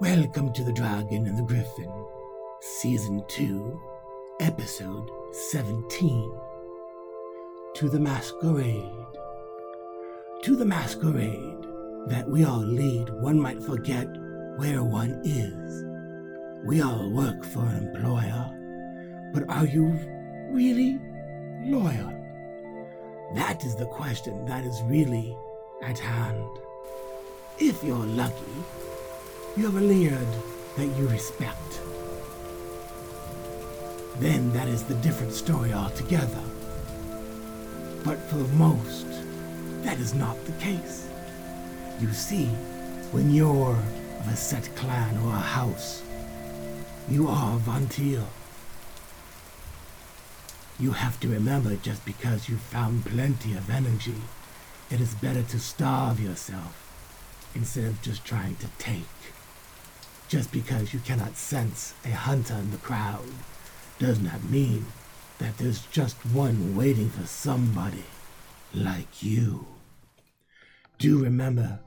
Welcome to The Dragon and the Griffin, Season 2, Episode 17. To the Masquerade. To the masquerade that we all lead, one might forget where one is. We all work for an employer, but are you really loyal? That is the question that is really at hand. If you're lucky, you have a Leard that you respect. Then that is the different story altogether. But for the most, that is not the case. You see, when you're of a set clan or a house, you are Von Teal. You have to remember just because you found plenty of energy, it is better to starve yourself instead of just trying to take. Just because you cannot sense a hunter in the crowd does not mean that there's just one waiting for somebody like you. Do remember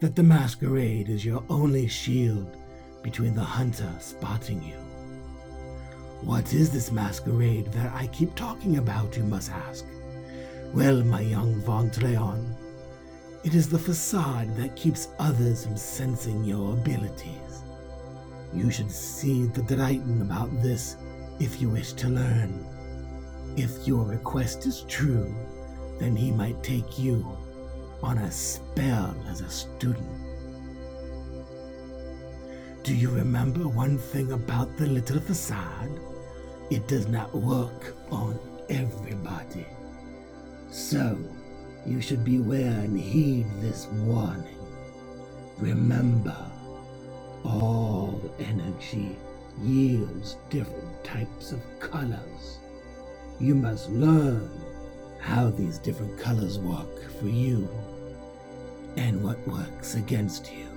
that the masquerade is your only shield between the hunter spotting you. What is this masquerade that I keep talking about, you must ask? Well, my young Von Treon, it is the facade that keeps others from sensing your abilities. You should see the Dryden about this if you wish to learn. If your request is true, then he might take you on a spell as a student. Do you remember one thing about the little facade? It does not work on everybody. So, you should beware and heed this warning. Remember, energy yields different types of colors. You must learn how these different colors work for you and what works against you.